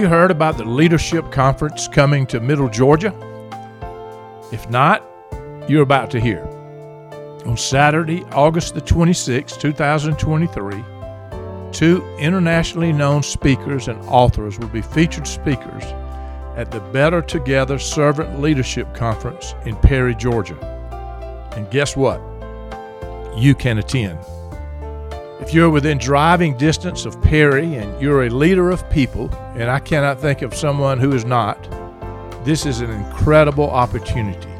you heard about the Leadership Conference coming to Middle Georgia? If not, you're about to hear. On Saturday, August the 26th, 2023, two internationally known speakers and authors will be featured speakers at the Better Together Servant Leadership Conference in Perry, Georgia. And guess what? You can attend. If you're within driving distance of Perry and you're a leader of people, and I cannot think of someone who is not, this is an incredible opportunity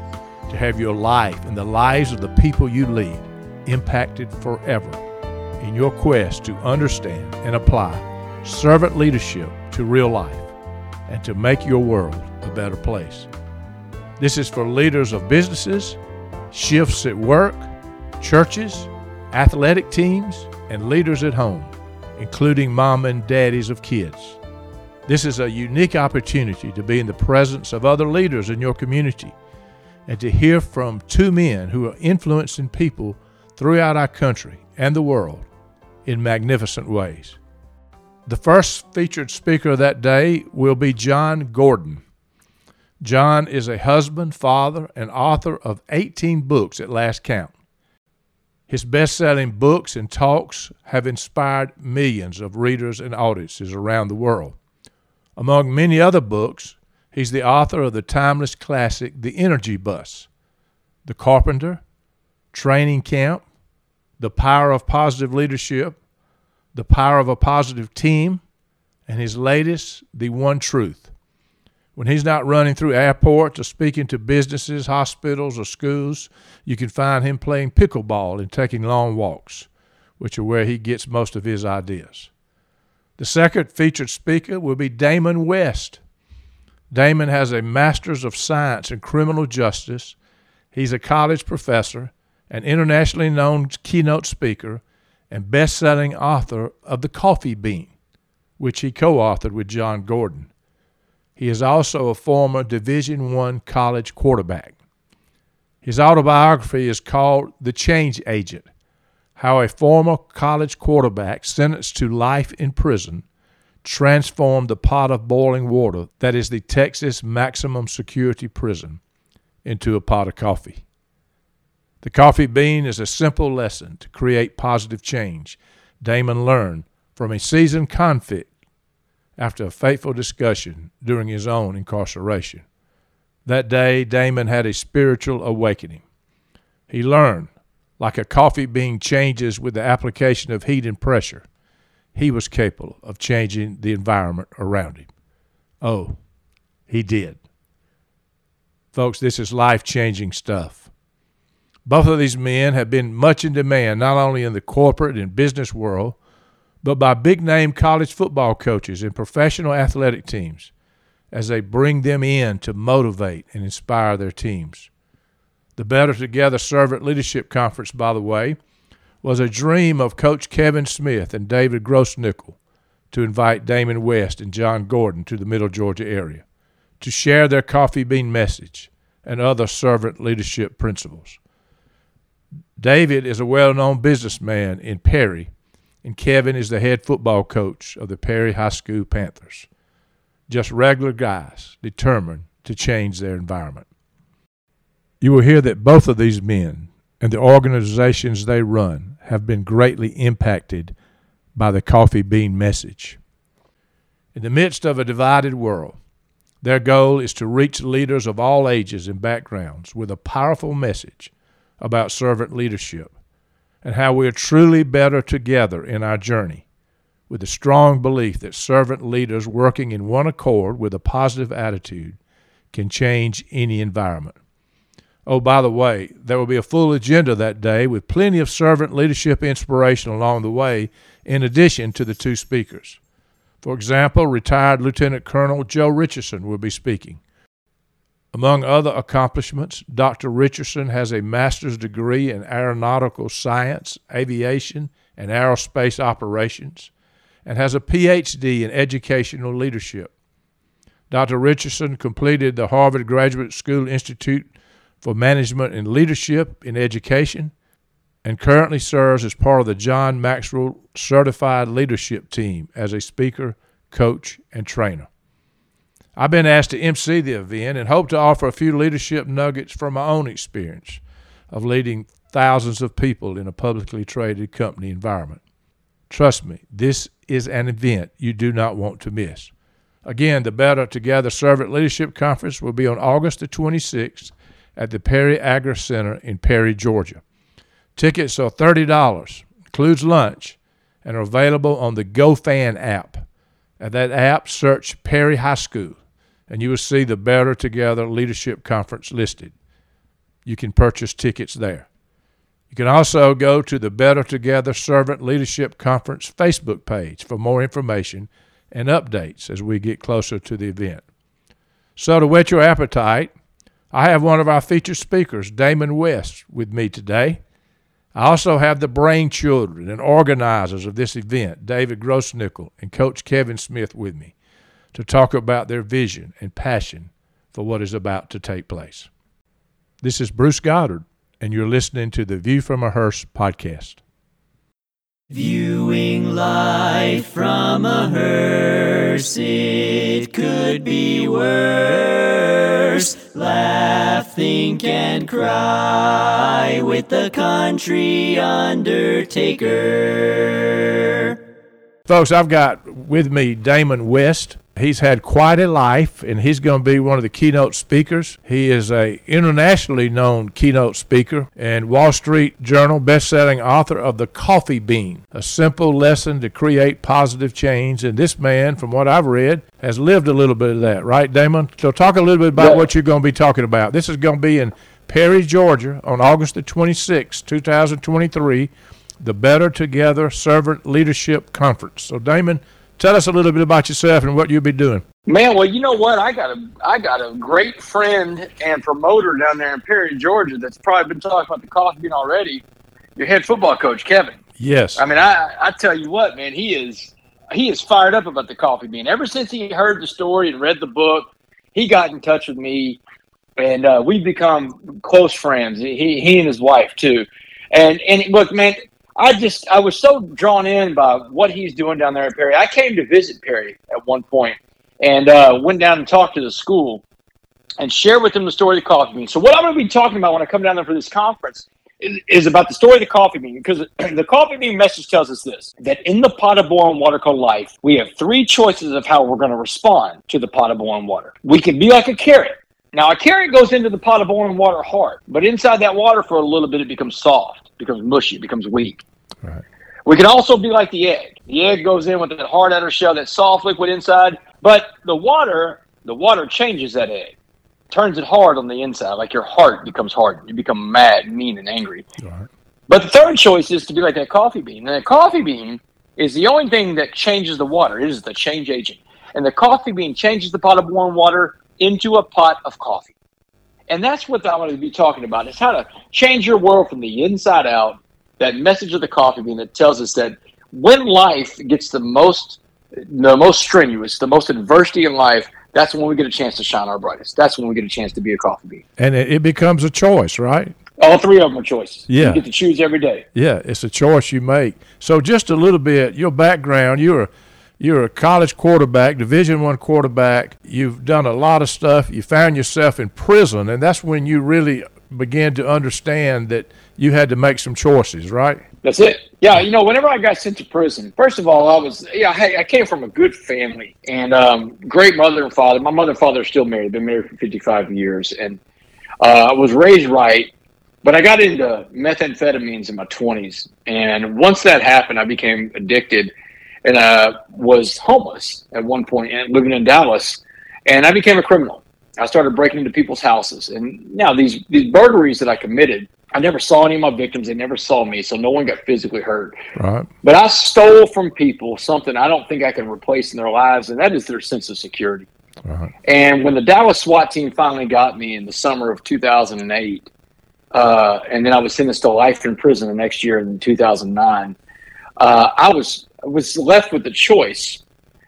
to have your life and the lives of the people you lead impacted forever in your quest to understand and apply servant leadership to real life and to make your world a better place. This is for leaders of businesses, shifts at work, churches, athletic teams, and leaders at home, including mom and daddies of kids. This is a unique opportunity to be in the presence of other leaders in your community and to hear from two men who are influencing people throughout our country and the world in magnificent ways. The first featured speaker that day will be Jon Gordon. Jon is a husband, father, and author of 18 books at last count. His best selling books and talks have inspired millions of readers and audiences around the world. Among many other books, he's the author of the timeless classic The Energy Bus, The Carpenter, Training Camp, The Power of Positive Leadership, The Power of a Positive Team, and his latest, The One Truth. When he's not running through airports or speaking to businesses, hospitals, or schools, you can find him playing pickleball and taking long walks, which are where he gets most of his ideas. The second featured speaker will be Damon West. Damon has a Master's of Science in Criminal Justice. He's a college professor, an internationally known keynote speaker, and best selling author of The Coffee Bean, which he co authored with Jon Gordon. He is also a former Division I college quarterback. His autobiography is called The Change Agent How a Former College Quarterback Sentenced to Life in Prison Transformed the Pot of Boiling Water that is the Texas Maximum Security Prison into a pot of coffee. The coffee bean is a simple lesson to create positive change Damon learned from a seasoned convict after a fateful discussion during his own incarceration. That day, Damon had a spiritual awakening. He learned, like a coffee bean changes with the application of heat and pressure, he was capable of changing the environment around him. Oh, he did. Folks, this is life changing stuff. Both of these men have been much in demand, not only in the corporate and business world, but by big name college football coaches and professional athletic teams as they bring them in to motivate and inspire their teams. The Better Together Servant Leadership Conference, by the way, was a dream of Coach Kevin Smith and David Grossnickle to invite Damon West and Jon Gordon to the Middle Georgia area to share their coffee bean message and other servant leadership principles. David is a well known businessman in Perry and Kevin is the head football coach of the Perry High School Panthers. Just regular guys determined to change their environment. You will hear that both of these men and the organizations they run have been greatly impacted by the coffee bean message. In the midst of a divided world, their goal is to reach leaders of all ages and backgrounds with a powerful message about servant leadership and how we are truly better together in our journey, with a strong belief that servant leaders working in one accord with a positive attitude can change any environment. Oh, by the way, there will be a full agenda that day with plenty of servant leadership inspiration along the way, in addition to the two speakers. For example, retired Lieutenant Colonel Joe Richardson will be speaking. Among other accomplishments, Dr. Richardson has a master's degree in aeronautical science, aviation, and aerospace operations, and has a PhD in educational leadership. Dr. Richardson completed the Harvard Graduate School Institute for Management and Leadership in Education and currently serves as part of the John Maxwell Certified Leadership Team as a speaker, coach, and trainer. I've been asked to MC the event and hope to offer a few leadership nuggets from my own experience of leading thousands of people in a publicly traded company environment. Trust me, this is an event you do not want to miss. Again, the Better Together Servant Leadership Conference will be on August the 26th at the Perry Agricenter in Perry, Georgia. Tickets are $30, includes lunch, and are available on the GoFan app. At that app, search Perry High School, and you will see the Better Together Leadership Conference listed. You can purchase tickets there. You can also go to the Better Together Servant Leadership Conference Facebook page for more information and updates as we get closer to the event. So, to whet your appetite, I have one of our featured speakers, Damon West, with me today. I also have the brain children and organizers of this event, David Grossnickle and Coach Kevin Smith, with me to talk about their vision and passion for what is about to take place. This is Bruce Goddard, and you're listening to the View from a Hearse podcast. Viewing life from a hearse, it could be worse. Laugh, think, and cry with the country undertaker. Folks, I've got with me Damon West. He's had quite a life, and he's going to be one of the keynote speakers. He is a internationally known keynote speaker and Wall Street Journal best-selling author of The Coffee Bean, a simple lesson to create positive change. And this man, from what I've read, has lived a little bit of that, right, Damon? So talk a little bit about Yeah. what you're going to be talking about. This is going to be in Perry, Georgia, on August the 26th, 2023, the Better Together Servant Leadership Conference. So, Damon, tell us a little bit about yourself and what you'll be doing. Man, well, you know what? I got a I got a great friend and promoter down there in Perry, Georgia. That's probably been talking about the coffee bean already. Your head football coach, Kevin. Yes. I mean, I I tell you what, man, he is he is fired up about the coffee bean. Ever since he heard the story and read the book, he got in touch with me, and uh, we've become close friends. He he and his wife too. And and look, man, I just I was so drawn in by what he's doing down there at Perry. I came to visit Perry at one point and uh, went down and talked to the school and shared with them the story of the coffee bean. So what I'm going to be talking about when I come down there for this conference is, is about the story of the coffee bean because the coffee bean message tells us this that in the pot of boiling water called life, we have three choices of how we're going to respond to the pot of boiling water. We can be like a carrot. Now, a carrot goes into the pot of boiling water hard, but inside that water for a little bit, it becomes soft, becomes mushy, becomes weak. Right. We can also be like the egg. The egg goes in with that hard outer shell, that soft liquid inside, but the water, the water changes that egg, turns it hard on the inside, like your heart becomes hard. You become mad, mean, and angry. Right. But the third choice is to be like that coffee bean. And that coffee bean is the only thing that changes the water. It is the change agent. And the coffee bean changes the pot of warm water into a pot of coffee. And that's what I want to be talking about. Is how to change your world from the inside out. That message of the coffee bean that tells us that when life gets the most the most strenuous, the most adversity in life, that's when we get a chance to shine our brightest. That's when we get a chance to be a coffee bean. And it, becomes a choice, right? All three of them are choices. Yeah. You get to choose every day. Yeah, it's a choice you make. So just a little bit, your background, you're a, you're a college quarterback, Division One quarterback. You've done a lot of stuff. You found yourself in prison, and that's when you really began to understand that you had to make some choices, right? That's it. Yeah, you know, whenever I got sent to prison, first of all, I was yeah, hey, I came from a good family and um, great mother and father. My mother and father are still married; been married for fifty five years, and uh, I was raised right. But I got into methamphetamines in my twenties, and once that happened, I became addicted, and I was homeless at one point and living in Dallas, and I became a criminal. I started breaking into people's houses, and now these these burglaries that I committed. I never saw any of my victims. They never saw me, so no one got physically hurt. Right. But I stole from people something I don't think I can replace in their lives, and that is their sense of security. Right. And when the Dallas SWAT team finally got me in the summer of 2008, uh, and then I was sentenced to life in prison the next year in 2009, uh, I was was left with the choice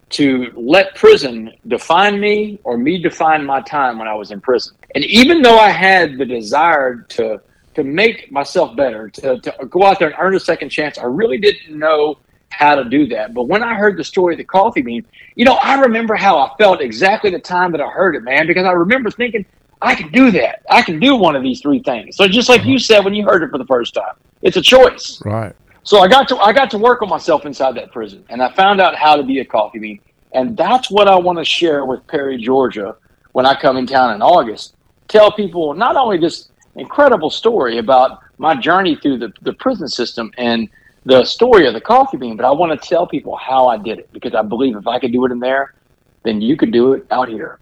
to let prison define me or me define my time when I was in prison. And even though I had the desire to to make myself better, to, to go out there and earn a second chance, I really didn't know how to do that. But when I heard the story of the coffee bean, you know, I remember how I felt exactly the time that I heard it, man, because I remember thinking, I can do that. I can do one of these three things. So just like you said when you heard it for the first time, it's a choice. Right. So I got to I got to work on myself inside that prison, and I found out how to be a coffee bean, and that's what I want to share with Perry, Georgia, when I come in town in August. Tell people not only this incredible story about my journey through the, the prison system and the story of the coffee bean, but I want to tell people how I did it because I believe if I could do it in there, then you could do it out here.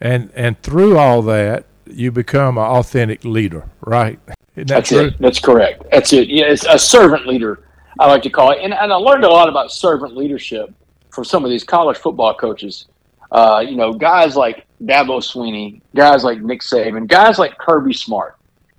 And and through all that, you become an authentic leader, right? That That's true? it. That's correct. That's it. Yeah, it's a servant leader. I like to call it, and, and I learned a lot about servant leadership from some of these college football coaches. Uh, you know, guys like Dabo Swinney, guys like Nick Saban, guys like Kirby Smart.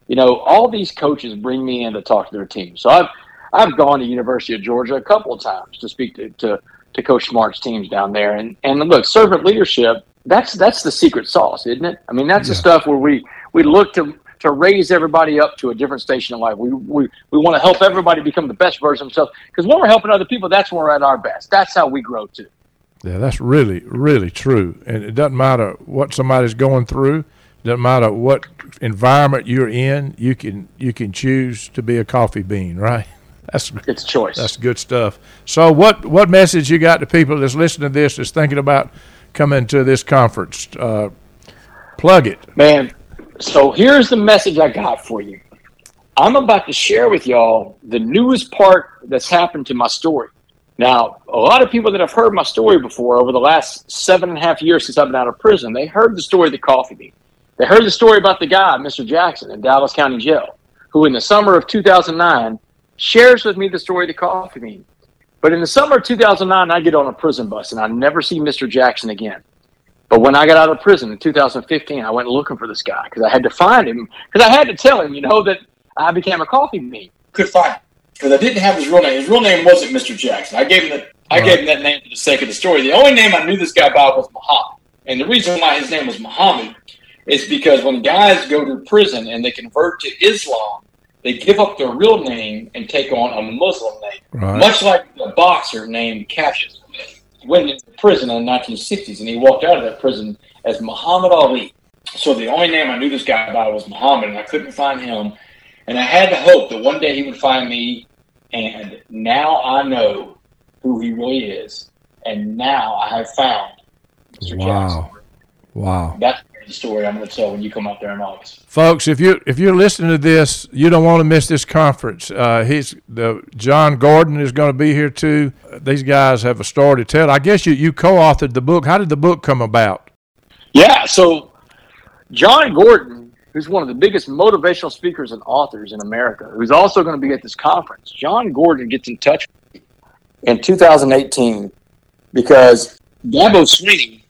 You know, all these coaches bring me in to talk to their team. So I've I've gone to University of Georgia a couple of times to speak to, to, to Coach Smart's teams down there. And and look, servant leadership, that's that's the secret sauce, isn't it? I mean, that's yeah. the stuff where we we look to to raise everybody up to a different station in life. We we, we want to help everybody become the best version of themselves. Because when we're helping other people, that's when we're at our best. That's how we grow too. Yeah, that's really, really true. And it doesn't matter what somebody's going through. It doesn't matter what environment you're in. You can you can choose to be a coffee bean, right? That's it's choice. That's good stuff. So, what what message you got to people that's listening to this, that's thinking about coming to this conference? Uh, plug it, man. So here's the message I got for you. I'm about to share with y'all the newest part that's happened to my story. Now, a lot of people that have heard my story before over the last seven and a half years since I've been out of prison, they heard the story of the coffee bean. They heard the story about the guy, Mr. Jackson, in Dallas County Jail, who in the summer of 2009 shares with me the story of the coffee bean. But in the summer of 2009, I get on a prison bus and I never see Mr. Jackson again. But when I got out of prison in 2015, I went looking for this guy because I had to find him because I had to tell him, you know, that I became a coffee bean. Could find because I didn't have his real name. His real name wasn't Mr. Jackson. I gave him that. I gave him that name for the sake of the story. The only name I knew this guy by was Muhammad, and the reason why his name was Muhammad is because when guys go to prison and they convert to Islam, they give up their real name and take on a Muslim name, right. much like the boxer named Cassius went into prison in the 1960s, and he walked out of that prison as Muhammad Ali. So the only name I knew this guy by was Muhammad, and I couldn't find him. And I had to hope that one day he would find me. And now I know who he really is. And now I have found Mr. Wow. Jackson. Wow. That's the story I'm going to tell when you come up there in August. Folks, if you if you're listening to this, you don't want to miss this conference. Uh, he's the Jon Gordon is going to be here too. These guys have a story to tell. I guess you you co-authored the book. How did the book come about? Yeah, so Jon Gordon, who's one of the biggest motivational speakers and authors in America, who's also going to be at this conference. Jon Gordon gets in touch in 2018 because Dabo Swinney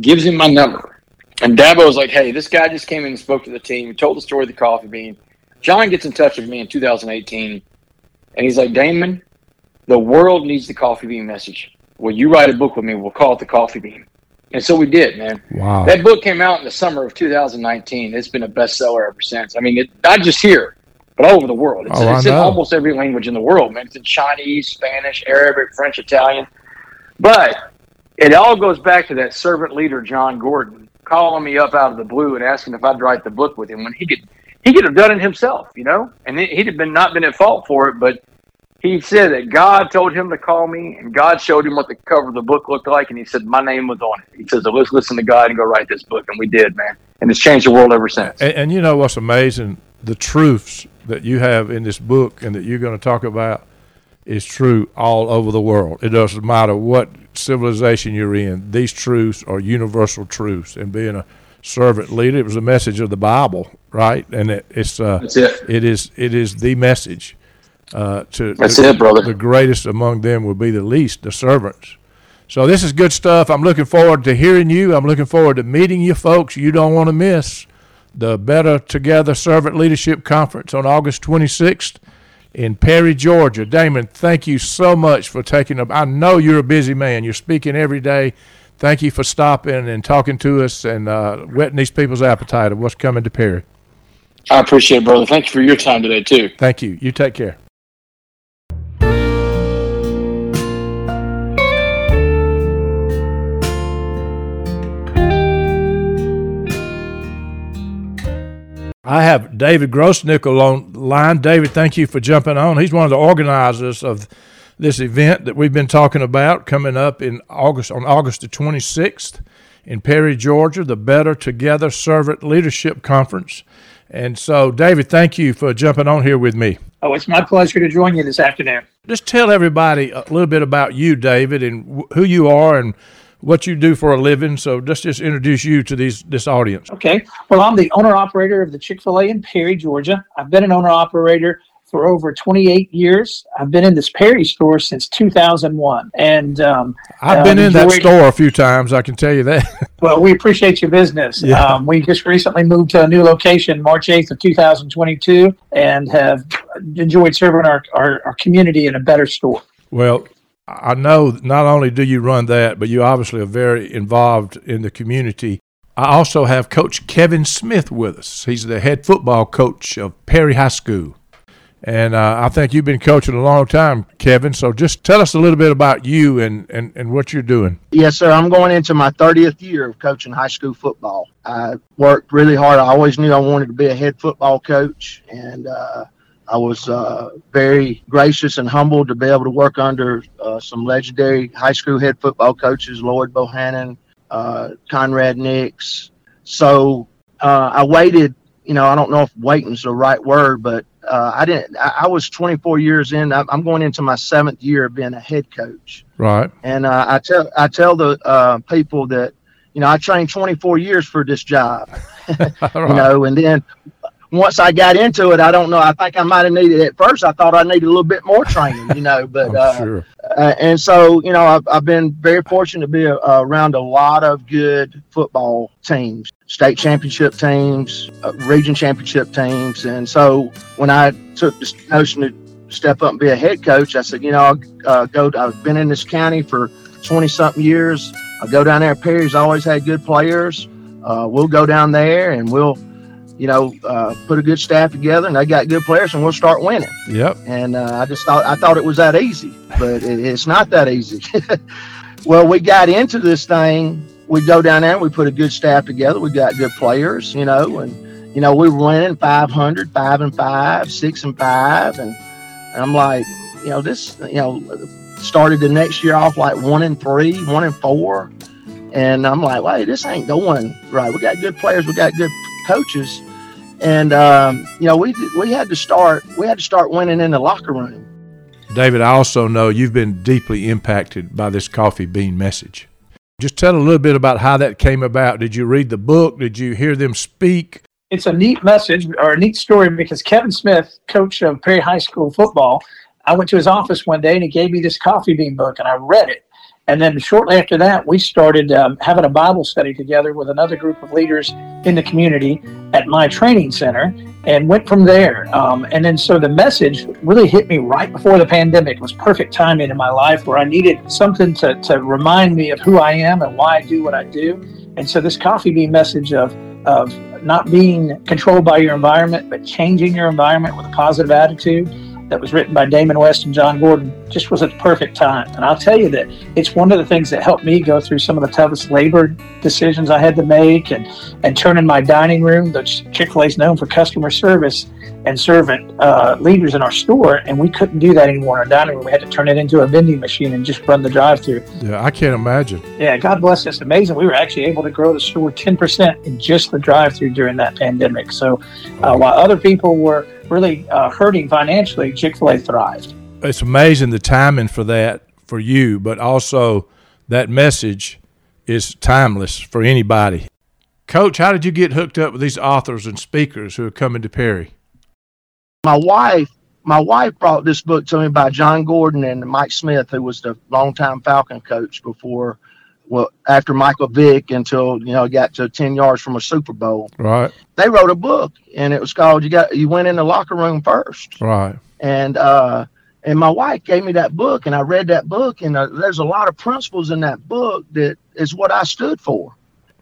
gives him my number and Dabo was like, hey, this guy just came in and spoke to the team, told the story of the coffee bean. Jon gets in touch with me in 2018, and he's like, Damon, the world needs the coffee bean message. Will you write a book with me? We'll call it the coffee bean. And so we did, man. Wow. That book came out in the summer of 2019. It's been a bestseller ever since. I mean, it, not just here, but all over the world. It's, oh, it's in almost every language in the world, man. It's in Chinese, Spanish, Arabic, French, Italian. But it all goes back to that servant leader, Jon Gordon, calling me up out of the blue and asking if I'd write the book with him when he could he could have done it himself, you know, and he'd have been not been at fault for it, but he said that God told him to call me, and God showed him what the cover of the book looked like, and he said my name was on it. He says, "Let's listen to God and go write this book," and we did, man, and it's changed the world ever since. And, and you know what's amazing? The truths that you have in this book and that you're going to talk about is true all over the world. It doesn't matter what civilization you're in. These truths are universal truths. And being a servant leader, it was a message of the Bible, right? And it, it's uh, it. it is it is the message. Uh, to That's the, it, brother. The greatest among them will be the least, the servants. So this is good stuff. I'm looking forward to hearing you. I'm looking forward to meeting you folks. You don't want to miss the Better Together Servant Leadership Conference on August 26th in Perry, Georgia. Damon, thank you so much for taking up. I know you're a busy man. You're speaking every day. Thank you for stopping and talking to us and uh, whetting these people's appetite of what's coming to Perry. I appreciate it, brother. Thank you for your time today, too. Thank you. You take care. I have David Grossnickle on line. David, thank you for jumping on. He's one of the organizers of this event that we've been talking about coming up in August on August the 26th in Perry, Georgia, the Better Together Servant Leadership Conference. And so, David, thank you for jumping on here with me. Oh, it's my pleasure to join you this afternoon. Just tell everybody a little bit about you, David, and who you are and what you do for a living. So let's just introduce you to these this audience. Okay. Well, I'm the owner operator of the Chick Fil A in Perry, Georgia. I've been an owner operator for over 28 years. I've been in this Perry store since 2001, and um, I've been in that store a few times. I can tell you that. well, we appreciate your business. Yeah. Um, we just recently moved to a new location, March 8th of 2022, and have enjoyed serving our, our, our community in a better store. Well, I know not only do you run that, but you obviously are very involved in the community. I also have Coach Kevin Smith with us. He's the head football coach of Perry High School. And uh, I think you've been coaching a long time, Kevin. So just tell us a little bit about you and, and, and what you're doing. Yes, sir. I'm going into my 30th year of coaching high school football. I worked really hard. I always knew I wanted to be a head football coach. And uh, I was uh, very gracious and humbled to be able to work under uh, some legendary high school head football coaches, Lloyd Bohannon, uh, Conrad Nix. So uh, I waited, you know, I don't know if waiting's the right word, but uh, I didn't, I, I, was 24 years in, I'm going into my seventh year of being a head coach. Right. And uh, I tell, I tell the people that, you know, I trained 24 years for this job, right. you know, and then once I got into it, I don't know. I think I might have needed at first. I thought I needed a little bit more training, you know. But uh, sure. uh, and so you know, I've, I've been very fortunate to be uh, around a lot of good football teams, state championship teams, uh, region championship teams, and so when I took the notion to step up and be a head coach, I said, you know, I'll uh, go. I've been in this county for twenty something years. I go down there. Perry's always had good players. Uh, we'll go down there and we'll you know, uh, put a good staff together, and they got good players, and we'll start winning. Yep. And uh, I just thought I thought it was that easy, but it, it's not that easy. well, we got into this thing. We go down there, and we put a good staff together. We got good players, you know, and you know we were winning 500, five and five, six and five, and, and I'm like, you know, this, you know, started the next year off like one and three, one and four. And I'm like, wait, this ain't going right. We got good players. We got good coaches and um, you know we we had to start we had to start winning in the locker room. David, I also know you've been deeply impacted by this coffee bean message. Just tell a little bit about how that came about. Did you read the book? Did you hear them speak? It's a neat message or a neat story because Kevin Smith, coach of Perry High School football, I went to his office one day and he gave me this coffee bean book and I read it. And then shortly after that, we started um, having a Bible study together with another group of leaders in the community at my training center and went from there. Um, and then so the message really hit me right before the pandemic. It was perfect timing in my life where I needed something to, to remind me of who I am and why I do what I do. And so this coffee bean message of, of not being controlled by your environment, but changing your environment with a positive attitude that was written by Damon West and Jon Gordon just was a perfect time. And I'll tell you that it's one of the things that helped me go through some of the toughest labor decisions I had to make and, and turning my dining room, the Chick fil A is known for customer service and servant uh, leaders in our store. And we couldn't do that anymore in our dining room. We had to turn it into a vending machine and just run the drive through. Yeah, I can't imagine. Yeah, God bless us. Amazing. We were actually able to grow the store 10% in just the drive through during that pandemic. So uh, while other people were really uh, hurting financially, Chick fil A thrived. It's amazing the timing for that for you, but also that message is timeless for anybody. Coach, how did you get hooked up with these authors and speakers who are coming to Perry? My wife, my wife brought this book to me by Jon Gordon and Mike Smith, who was the longtime Falcon coach before well after Michael Vick until you know got to ten yards from a Super Bowl. Right. They wrote a book and it was called "You Got You Went in the Locker Room First. Right. And uh, and my wife gave me that book and I read that book and uh, there's a lot of principles in that book that is what I stood for.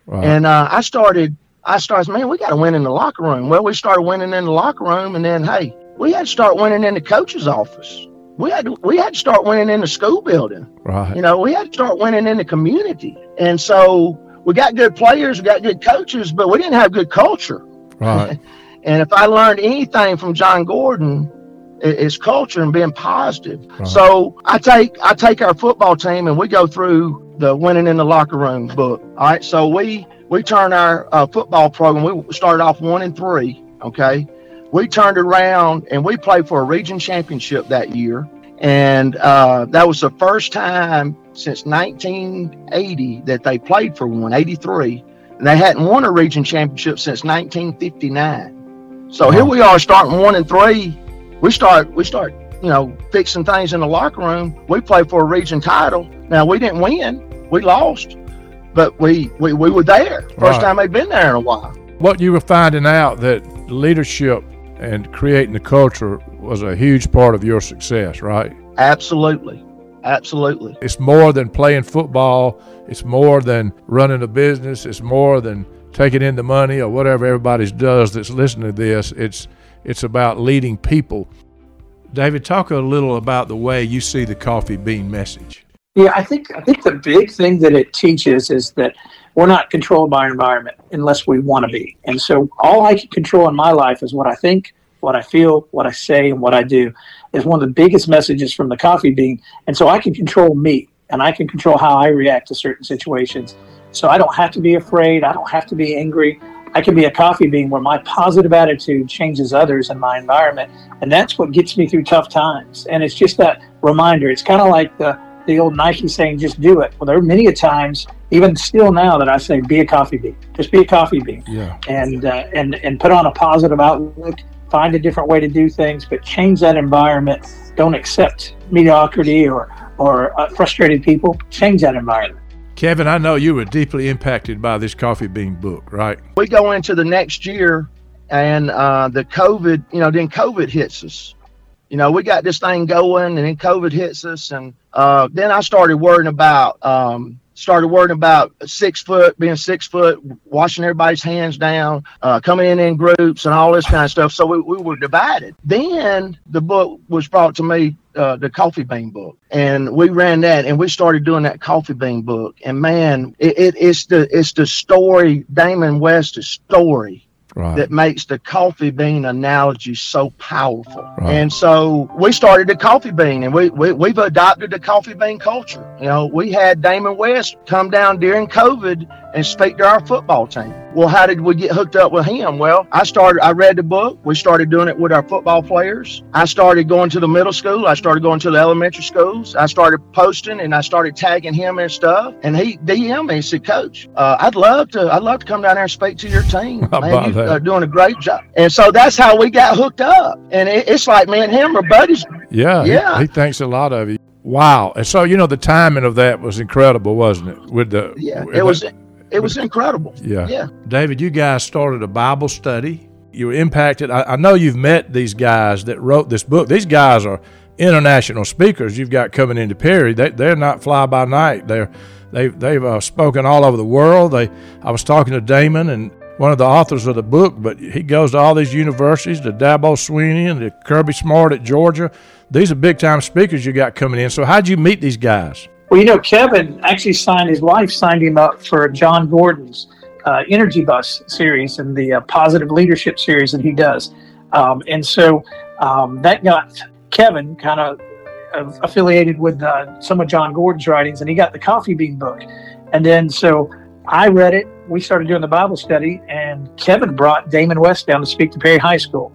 Right. And uh, I started I started man we got to win in the locker room. Well, we started winning in the locker room and then hey we had to start winning in the coach's office we had to, we had to start winning in the school building. Right. You know, we had to start winning in the community. And so we got good players, we got good coaches, but we didn't have good culture. Right. And if I learned anything from Jon Gordon, it's culture and being positive. Uh-huh. So I take I take our football team and we go through the winning in the locker room book. All right, so we we turn our uh, football program. We started off one and three. Okay, we turned around and we played for a region championship that year, and uh, that was the first time since 1980 that they played for one. 83, and they hadn't won a region championship since 1959. So here we are starting one and three we start we start you know fixing things in the locker room. We play for a region title. Now we didn't win, we lost, but we we, we were there. First right. time they'd been there in a while. What you were finding out that leadership and creating the culture was a huge part of your success, right? Absolutely. Absolutely. It's more than playing football. It's more than running a business. It's more than taking in the money or whatever everybody does that's listening to this. It's it's about leading people. David, talk a little about the way you see the coffee bean message. Yeah, I think I think the big thing that it teaches is that we're not controlled by our environment unless we want to be. And so all I can control in my life is what I think, what I feel, what I say, and what I do is one of the biggest messages from the coffee bean. And so I can control me and I can control how I react to certain situations. So I don't have to be afraid. I don't have to be angry. I can be a coffee bean where my positive attitude changes others in my environment. And that's what gets me through tough times. And it's just that reminder. It's kind of like the, the old Nike saying, just do it. Well, there are many a times, even still now, that I say, be a coffee bean. Just be a coffee bean. Yeah. And, uh, and, and put on a positive outlook, find a different way to do things, but change that environment. Don't accept mediocrity or, or uh, frustrated people. Change that environment. Kevin, I know you were deeply impacted by this coffee bean book, right? We go into the next year, and uh, the COVID, you know, then COVID hits us. You know, we got this thing going, and then COVID hits us, and uh, then I started worrying about um, started worrying about six foot, being six foot, washing everybody's hands down, uh, coming in in groups, and all this kind of stuff. So we, we were divided. Then the book was brought to me uh, the coffee bean book and we ran that and we started doing that coffee bean book and man it, it, it's the it's the story damon west's story right. that makes the coffee bean analogy so powerful. Right. And so we started the coffee bean and we, we, we've adopted the coffee bean culture. You know, we had Damon West come down during COVID and speak to our football team. Well, how did we get hooked up with him? Well, I started, I read the book. We started doing it with our football players. I started going to the middle school. I started going to the elementary schools. I started posting and I started tagging him and stuff. And he DM'd me and said, Coach, uh, I'd love to, I'd love to come down there and speak to your team. Man, you are doing a great job. And so that's how we got hooked up. And it, it's like me and him are buddies. Yeah. Yeah. He, he thinks a lot of you. Wow. And so, you know, the timing of that was incredible, wasn't it? With the, yeah, it was it was incredible. Yeah. Yeah. David, you guys started a Bible study. You were impacted. I, I know you've met these guys that wrote this book. These guys are international speakers you've got coming into Perry. They, they're not fly by night. They're they've they've uh, spoken all over the world. They I was talking to Damon and one of the authors of the book, but he goes to all these universities, to Dabo Swinney and to Kirby Smart at Georgia. These are big time speakers you got coming in. So how'd you meet these guys? Well, you know, Kevin actually signed his wife signed him up for Jon Gordon's uh, Energy Bus series and the uh, Positive Leadership series that he does, um, and so um, that got Kevin kind of uh, affiliated with uh, some of Jon Gordon's writings, and he got the Coffee Bean book, and then so I read it. We started doing the Bible study, and Kevin brought Damon West down to speak to Perry High School,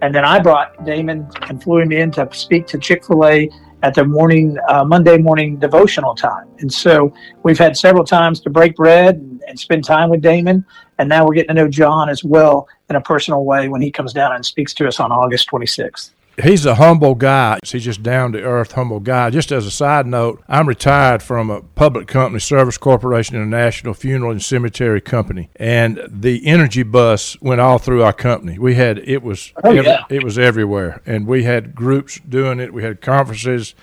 and then I brought Damon and flew him in to speak to Chick Fil A at the morning uh, Monday morning devotional time. And so we've had several times to break bread and, and, spend time with Damon. And now we're getting to know Jon as well in a personal way when he comes down and speaks to us on August 26th he's a humble guy. He's just down to earth, humble guy. Just as a side note, I'm retired from a public company, Service Corporation International Funeral and Cemetery Company, and the energy bus went all through our company. We had it was oh, every, yeah. it was everywhere, and we had groups doing it. We had conferences.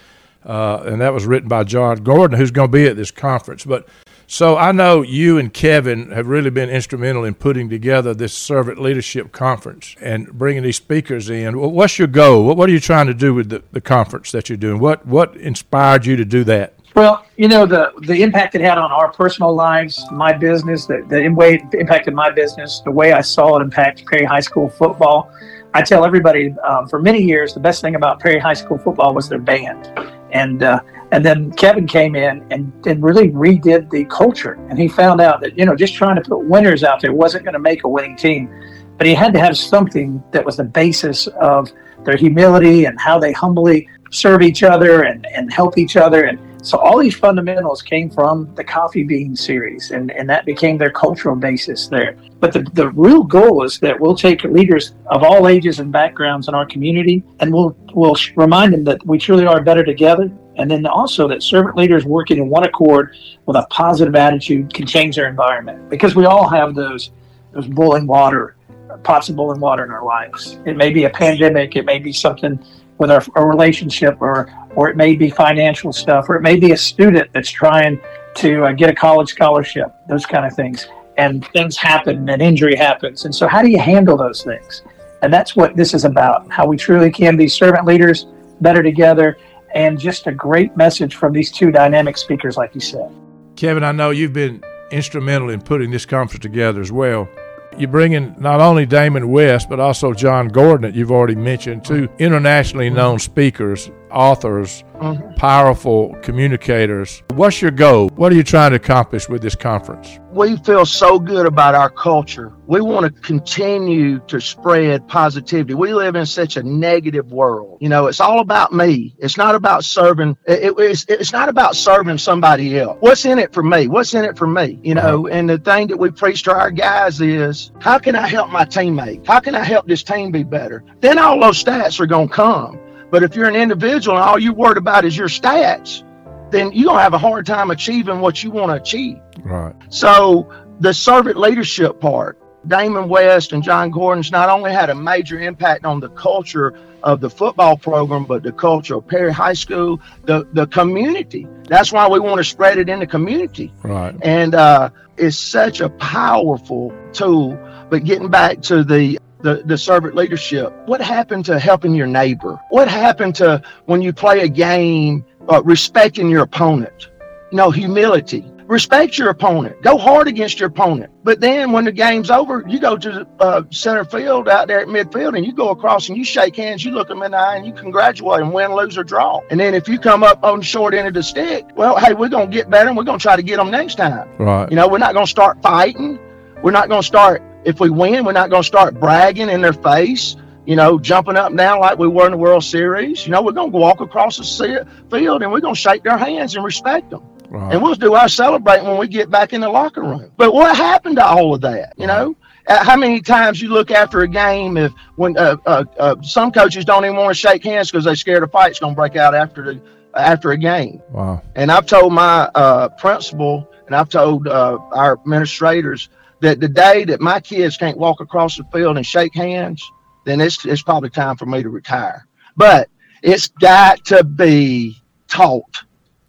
Uh, and that was written by Jon Gordon, who's going to be at this conference. But so I know you and Kevin have really been instrumental in putting together this servant leadership conference and bringing these speakers in. What's your goal? What, are you trying to do with the, the conference that you're doing? What what inspired you to do that? Well, you know the the impact it had on our personal lives, my business, the, the way it impacted my business, the way I saw it impact Perry High School football. I tell everybody um, for many years the best thing about Perry High School football was their band, and uh, and then Kevin came in and, and really redid the culture, and he found out that you know just trying to put winners out there wasn't going to make a winning team, but he had to have something that was the basis of their humility and how they humbly serve each other and, and help each other. And so all these fundamentals came from the coffee bean series, and, and that became their cultural basis there. But the, the real goal is that we'll take leaders of all ages and backgrounds in our community, and we'll we'll remind them that we truly are better together, and then also that servant leaders working in one accord with a positive attitude can change their environment because we all have those those boiling water pots of boiling water in our lives. It may be a pandemic, it may be something with our, our relationship, or or it may be financial stuff, or it may be a student that's trying to uh, get a college scholarship, those kind of things. And things happen, and injury happens. And so, how do you handle those things? And that's what this is about how we truly can be servant leaders better together, and just a great message from these two dynamic speakers, like you said. Kevin, I know you've been instrumental in putting this conference together as well you bring in not only Damon West, but also Jon Gordon, that you've already mentioned, two internationally known speakers, authors, mm-hmm. powerful communicators. What's your goal? What are you trying to accomplish with this conference? We feel so good about our culture. We want to continue to spread positivity. We live in such a negative world. You know, it's all about me. It's not about serving. It, it's, it's not about serving somebody else. What's in it for me? What's in it for me? You know, and the thing that we preach to our guys is, how can I help my teammate? How can I help this team be better? Then all those stats are going to come. But if you're an individual and all you're worried about is your stats, then you're going to have a hard time achieving what you want to achieve. Right. So the servant leadership part, Damon West and Jon Gordon's not only had a major impact on the culture of the football program, but the culture of Perry High School, the, the community. That's why we want to spread it in the community. Right. And uh, it's such a powerful tool. But getting back to the the, the servant leadership. What happened to helping your neighbor? What happened to when you play a game, uh, respecting your opponent? You know, humility. Respect your opponent. Go hard against your opponent. But then when the game's over, you go to uh, center field out there at midfield and you go across and you shake hands, you look them in the eye and you congratulate them, win, lose, or draw. And then if you come up on the short end of the stick, well, hey, we're going to get better and we're going to try to get them next time. Right. You know, we're not going to start fighting. We're not going to start if we win, we're not going to start bragging in their face, you know, jumping up and down like we were in the World Series. You know, we're going to walk across the field and we're going to shake their hands and respect them. Right. And we'll do our celebrating when we get back in the locker room. But what happened to all of that? You right. know, uh, how many times you look after a game if when uh, uh, uh, some coaches don't even want to shake hands because they're scared a fight's going to break out after the after a game. Wow. And I've told my uh, principal and I've told uh, our administrators that the day that my kids can't walk across the field and shake hands, then it's it's probably time for me to retire. But it's got to be taught.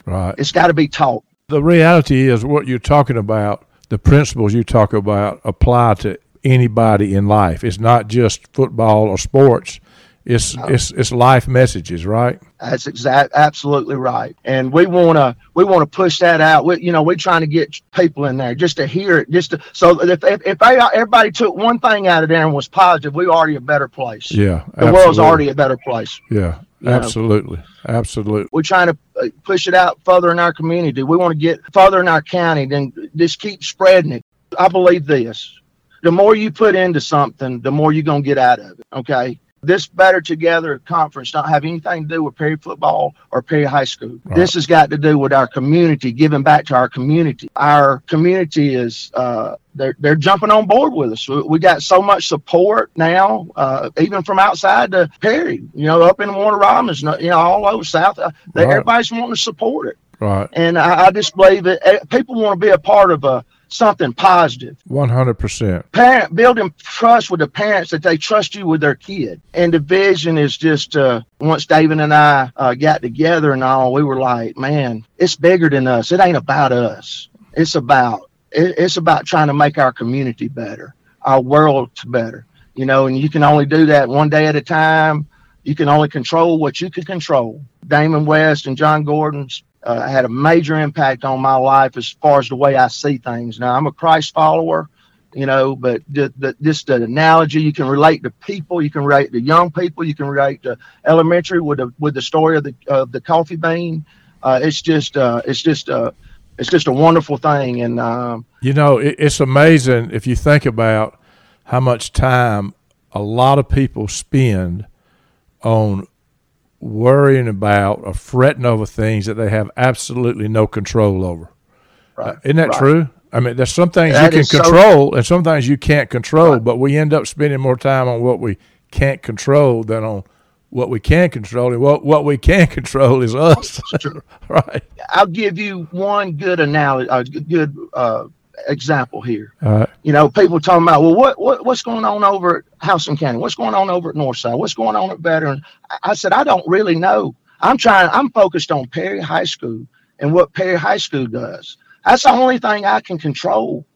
Right. It's got to be taught. The reality is what you're talking about, the principles you talk about apply to anybody in life. It's not just football or sports. It's no. it's it's life messages, right? That's exact, absolutely right. And we want to we want to push that out. We, you know, we're trying to get people in there just to hear it, just to, so if if, if they, everybody took one thing out of there and was positive, we're already a better place. Yeah, the world's already a better place. Yeah, absolutely, know? absolutely. We're trying to uh, push it out further in our community. We want to get further in our county. Then just keep spreading it. I believe this: the more you put into something, the more you're gonna get out of it. Okay this Better Together conference don't have anything to do with Perry football or Perry High School. Right. This has got to do with our community, giving back to our community. Our community is uh, they're they're jumping on board with us. We got so much support now, uh, even from outside the Perry. You know, up in Warner Robins, you know, all over South. Uh, right. Everybody's wanting to support it. Right. And I, I just believe that eh, people want to be a part of a something positive. 100%. Parent building trust with the parents that they trust you with their kid. And the vision is just uh, once David and I uh, got together and all, we were like, man, it's bigger than us. It ain't about us. It's about it, it's about trying to make our community better, our world better. You know, and you can only do that one day at a time. You can only control what you can control. Damon West and Jon Gordon's uh, had a major impact on my life as far as the way I see things. Now I'm a Christ follower, you know, but the, the, the analogy you can relate to people, you can relate to young people, you can relate to elementary with the with the story of the of the coffee bean. Uh, it's just uh, it's just uh, it's just a wonderful thing, and um, you know it, it's amazing if you think about how much time a lot of people spend on worrying about or fretting over things that they have absolutely no control over. Right. Uh, isn't that right. true? I mean, there's some things that you can control so, and some things you can't control, right. but we end up spending more time on what we can't control than on what we can control. And what, what we can control is us. right. I'll give you one good analogy, a good uh, example here. Right. You know, people talking about, well, what, what what's going on over at Houston County? What's going on over at Northside? What's going on at Veteran? I said, I don't really know. I'm trying. I'm focused on Perry High School and what Perry High School does. That's the only thing I can control.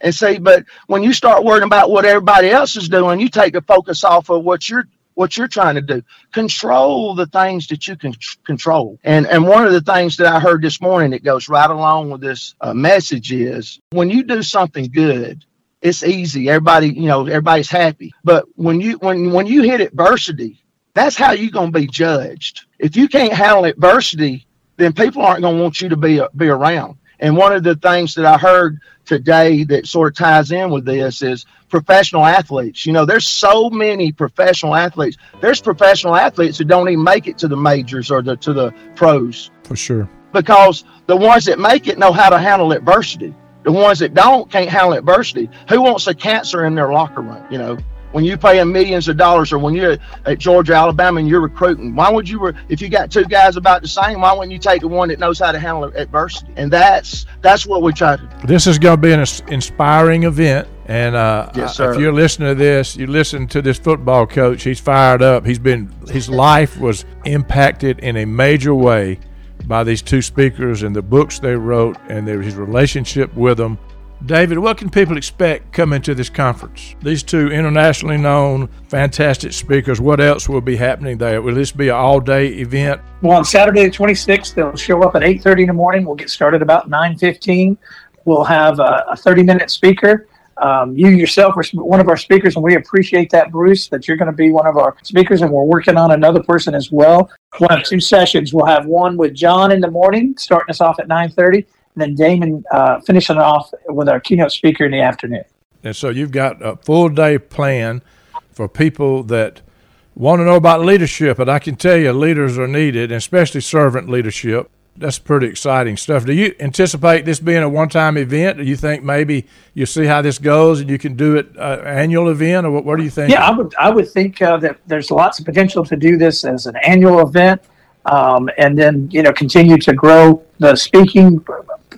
And say, but when you start worrying about what everybody else is doing, you take the focus off of what you're what you're trying to do. Control the things that you can control. And and one of the things that I heard this morning that goes right along with this uh, message is when you do something good, it's easy. Everybody, you know, everybody's happy. But when you when when you hit adversity, that's how you're going to be judged. If you can't handle adversity, then people aren't going to want you to be be around. And one of the things that I heard today that sort of ties in with this is professional athletes. You know, there's so many professional athletes. There's professional athletes who don't even make it to the majors or the, to the pros. For sure. Because the ones that make it know how to handle adversity. The ones that don't can't handle adversity. Who wants a cancer in their locker room? You know, when you're paying millions of dollars or when you're at Georgia, Alabama, and you're recruiting, why would you, if you got two guys about the same, why wouldn't you take the one that knows how to handle adversity? And that's that's what we try to do. This is going to be an inspiring event. And uh, yes, if you're listening to this, you listen to this football coach. He's fired up. He's been his life was impacted in a major way by these two speakers and the books they wrote and their, his relationship with them David, what can people expect coming to this conference? These two internationally known, fantastic speakers. What else will be happening there? Will this be an all-day event? Well, on Saturday the 26th, they'll show up at 8:30 in the morning. We'll get started about 9:15. We'll have a 30-minute speaker. Um, you yourself are one of our speakers, and we appreciate that, Bruce, that you're going to be one of our speakers, and we're working on another person as well. We'll have two sessions. We'll have one with Jon in the morning, starting us off at 9:30 and then Damon uh, finishing off with our keynote speaker in the afternoon. And so you've got a full day plan for people that want to know about leadership. And I can tell you, leaders are needed, especially servant leadership. That's pretty exciting stuff. Do you anticipate this being a one-time event? Do you think maybe you see how this goes and you can do it uh, annual event, or what, what, do you think? Yeah, I would. I would think uh, that there's lots of potential to do this as an annual event, um, and then you know continue to grow the speaking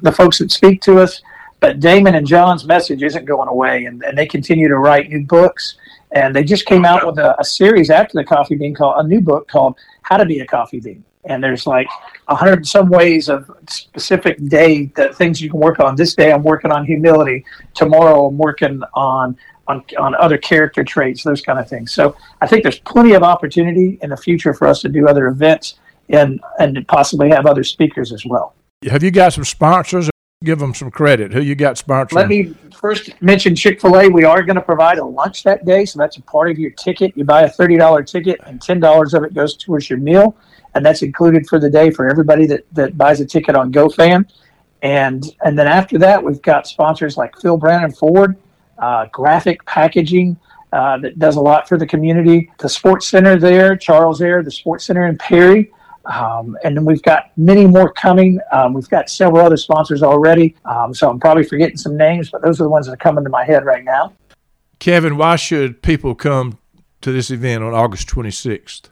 the folks that speak to us. But Damon and Jon's message isn't going away, and, and they continue to write new books. And they just came out with a, a series after the coffee bean called a new book called How to Be a Coffee Bean. And there's like a hundred some ways of specific day that things you can work on. This day I'm working on humility. Tomorrow I'm working on on, on other character traits, those kind of things. So I think there's plenty of opportunity in the future for us to do other events and and possibly have other speakers as well. Have you got some sponsors? Give them some credit. Who you got sponsoring? Let me first mention Chick-fil-A. We are going to provide a lunch that day. So that's a part of your ticket. You buy a $30 ticket, and $10 of it goes towards your meal. And that's included for the day for everybody that, that buys a ticket on GoFan. And, and then after that, we've got sponsors like Phil Brannen Ford, uh, Graphic Packaging. Uh, that does a lot for the community. The Sports Center there, Charles Air, the Sports Center in Perry, um, and then we've got many more coming. Um, we've got several other sponsors already. Um, so I'm probably forgetting some names, but those are the ones that are coming to my head right now. Kevin, why should people come to this event on August 26th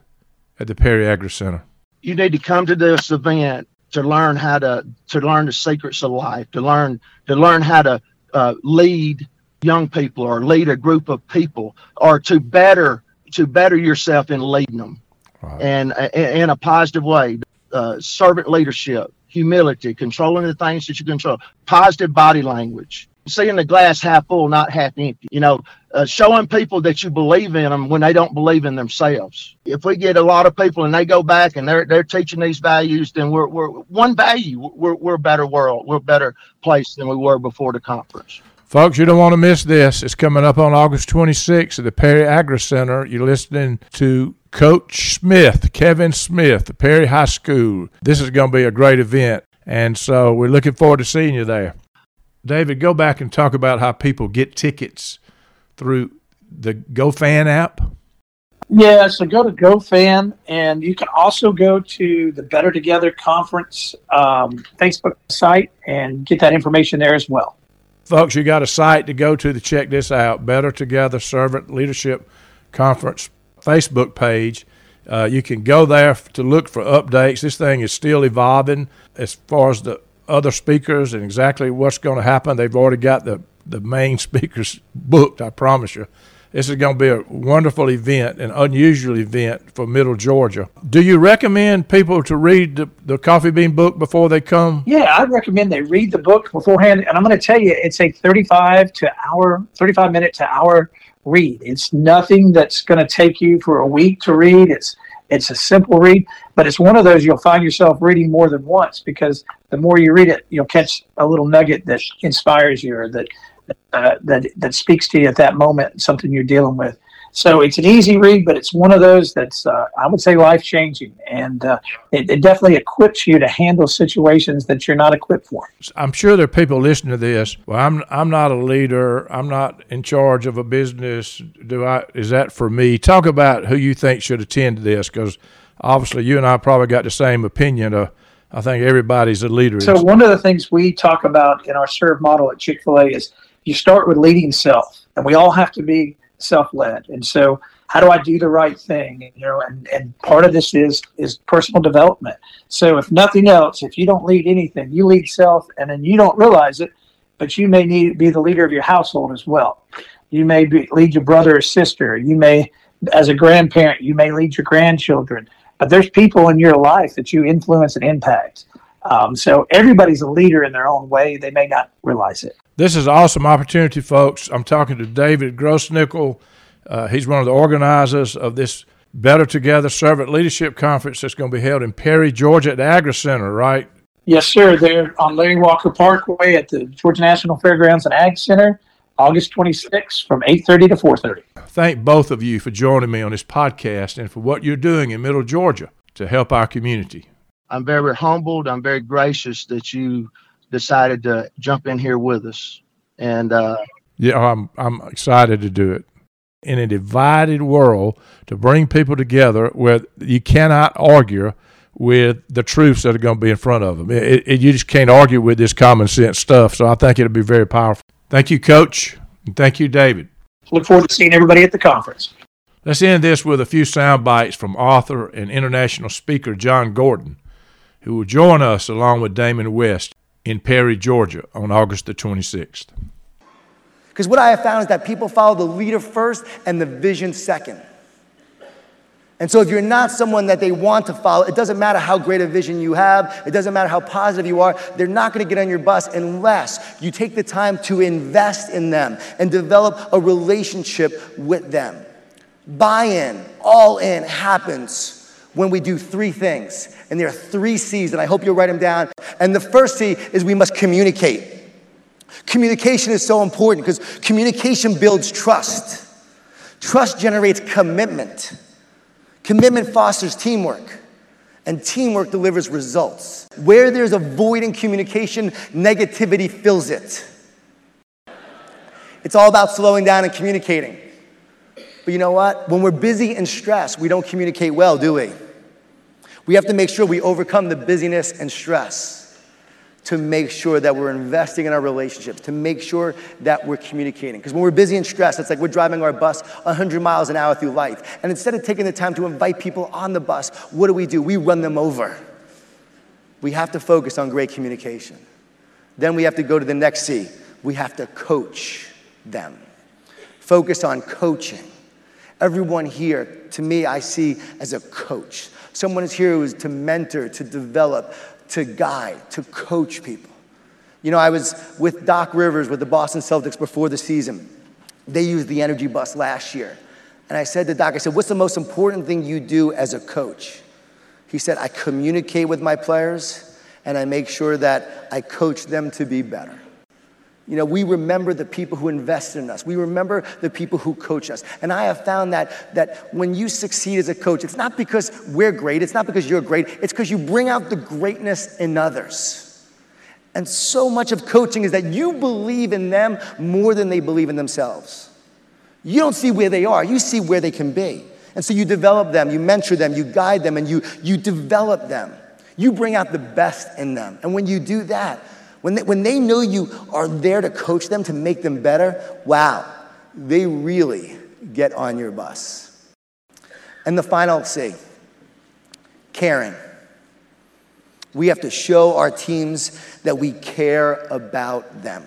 at the Perry Agricenter? You need to come to this event to learn how to to learn the secrets of life, to learn to learn how to uh, lead young people or lead a group of people, or to better to better yourself in leading them right. and in a positive way. Uh, servant leadership, humility, controlling the things that you control, positive body language, seeing the glass half full, not half empty. You know, uh, showing people that you believe in them when they don't believe in themselves. If we get a lot of people and they go back and they're they're teaching these values, then we're we're one value. We're we're a better world. We're a better place than we were before the conference. Folks, you don't want to miss this. It's coming up on August 26th at the Perry Agricenter. You're listening to Coach Smith, Kevin Smith, Perry High School. This is going to be a great event. And so we're looking forward to seeing you there. David, go back and talk about how people get tickets through the GoFan app. Yeah, so go to GoFan, and you can also go to the Better Together Conference um, Facebook site and get that information there as well. Folks, you got a site to go to to check this out Better Together Servant Leadership Conference Facebook page. Uh, you can go there to look for updates. This thing is still evolving as far as the other speakers and exactly what's going to happen. They've already got the, the main speakers booked, I promise you. This is going to be a wonderful event, an unusual event for Middle Georgia. Do you recommend people to read the, the Coffee Bean book before they come? Yeah, I recommend they read the book beforehand. And I'm going to tell you, it's a 35 to hour, 35 minute to hour read. It's nothing that's going to take you for a week to read. It's it's a simple read, but it's one of those you'll find yourself reading more than once because the more you read it, you'll catch a little nugget that inspires you or that uh, that that speaks to you at that moment, something you're dealing with. So it's an easy read, but it's one of those that's uh, I would say life changing, and uh, it, it, definitely equips you to handle situations that you're not equipped for. I'm sure there are people listening to this. Well, I'm I'm not a leader. I'm not in charge of a business. Do I? Is that for me? Talk about who you think should attend this, because obviously you and I probably got the same opinion. Of, I think everybody's a leader. So one of the things we talk about in our serve model at Chick-fil-A is you start with leading self, and we all have to be self-led. And so, how do I do the right thing? You know, and, and part of this is is personal development. So, if nothing else, if you don't lead anything, you lead self, and then you don't realize it, but you may need to be the leader of your household as well. You may be, lead your brother or sister. You may, as a grandparent, you may lead your grandchildren. But there's people in your life that you influence and impact. Um, so everybody's a leader in their own way. They may not realize it. This is an awesome opportunity, folks. I'm talking to David Grossnickle. Uh, he's one of the organizers of this Better Together Servant Leadership Conference that's going to be held in Perry, Georgia at the Agricenter, right? Yes, sir. They're on Larry Walker Parkway at the Georgia National Fairgrounds and Ag Center, August 26th from 8.30 to 4.30. Thank both of you for joining me on this podcast and for what you're doing in Middle Georgia to help our community. I'm very humbled. I'm very gracious that you – decided to jump in here with us. And uh, yeah, I'm I'm excited to do it. In a divided world, to bring people together where you cannot argue with the truths that are going to be in front of them. It, it, you just can't argue with this common sense stuff. So I think it'll be very powerful. Thank you, Coach. And thank you, David. Look forward to seeing everybody at the conference. Let's end this with a few sound bites from author and international speaker Jon Gordon, who will join us along with Damon West in Perry, Georgia on August the 26th. Because what I have found is that people follow the leader first and the vision second. And so, if you're not someone that they want to follow, it doesn't matter how great a vision you have, it doesn't matter how positive you are, they're not going to get on your bus unless you take the time to invest in them and develop a relationship with them. Buy in, all in happens when we do three things. And there are three C's, and I hope you'll write them down. And the first C is we must communicate. Communication is so important because communication builds trust. Trust generates commitment. Commitment fosters teamwork, and teamwork delivers results. Where there's a void in communication, negativity fills it. It's all about slowing down and communicating. But you know what? When we're busy and stressed, we don't communicate well, do we? We have to make sure we overcome the busyness and stress to make sure that we're investing in our relationships, to make sure that we're communicating. Because when we're busy and stressed, it's like we're driving our bus 100 miles an hour through life. And instead of taking the time to invite people on the bus, what do we do? We run them over. We have to focus on great communication. Then we have to go to the next C. We have to coach them. Focus on coaching. Everyone here, to me, I see as a coach. Someone is here who is to mentor, to develop, to guide, to coach people. You know, I was with Doc Rivers with the Boston Celtics before the season. They used the energy bus last year. And I said to Doc, I said, What's the most important thing you do as a coach? He said, I communicate with my players and I make sure that I coach them to be better. You know, we remember the people who invested in us. We remember the people who coach us. And I have found that, that when you succeed as a coach, it's not because we're great, it's not because you're great, it's because you bring out the greatness in others. And so much of coaching is that you believe in them more than they believe in themselves. You don't see where they are, you see where they can be. And so you develop them, you mentor them, you guide them, and you, you develop them. You bring out the best in them. And when you do that, when they, when they know you are there to coach them, to make them better, wow, they really get on your bus. And the final C caring. We have to show our teams that we care about them.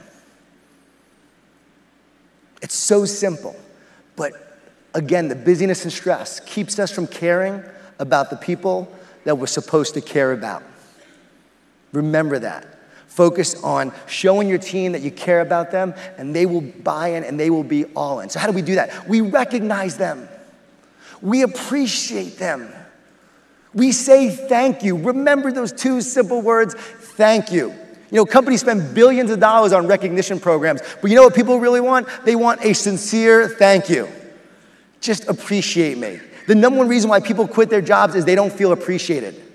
It's so simple, but again, the busyness and stress keeps us from caring about the people that we're supposed to care about. Remember that. Focus on showing your team that you care about them, and they will buy in and they will be all in. So, how do we do that? We recognize them, we appreciate them, we say thank you. Remember those two simple words thank you. You know, companies spend billions of dollars on recognition programs, but you know what people really want? They want a sincere thank you. Just appreciate me. The number one reason why people quit their jobs is they don't feel appreciated.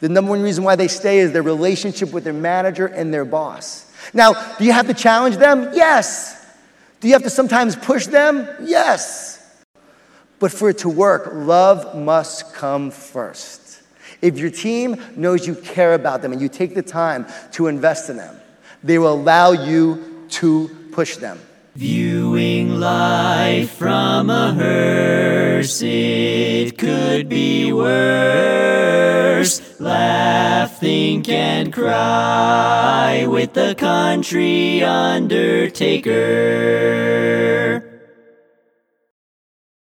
The number one reason why they stay is their relationship with their manager and their boss. Now, do you have to challenge them? Yes. Do you have to sometimes push them? Yes. But for it to work, love must come first. If your team knows you care about them and you take the time to invest in them, they will allow you to push them. Viewing life from a hearse, it could be worse. Laugh, think, and cry with the country undertaker.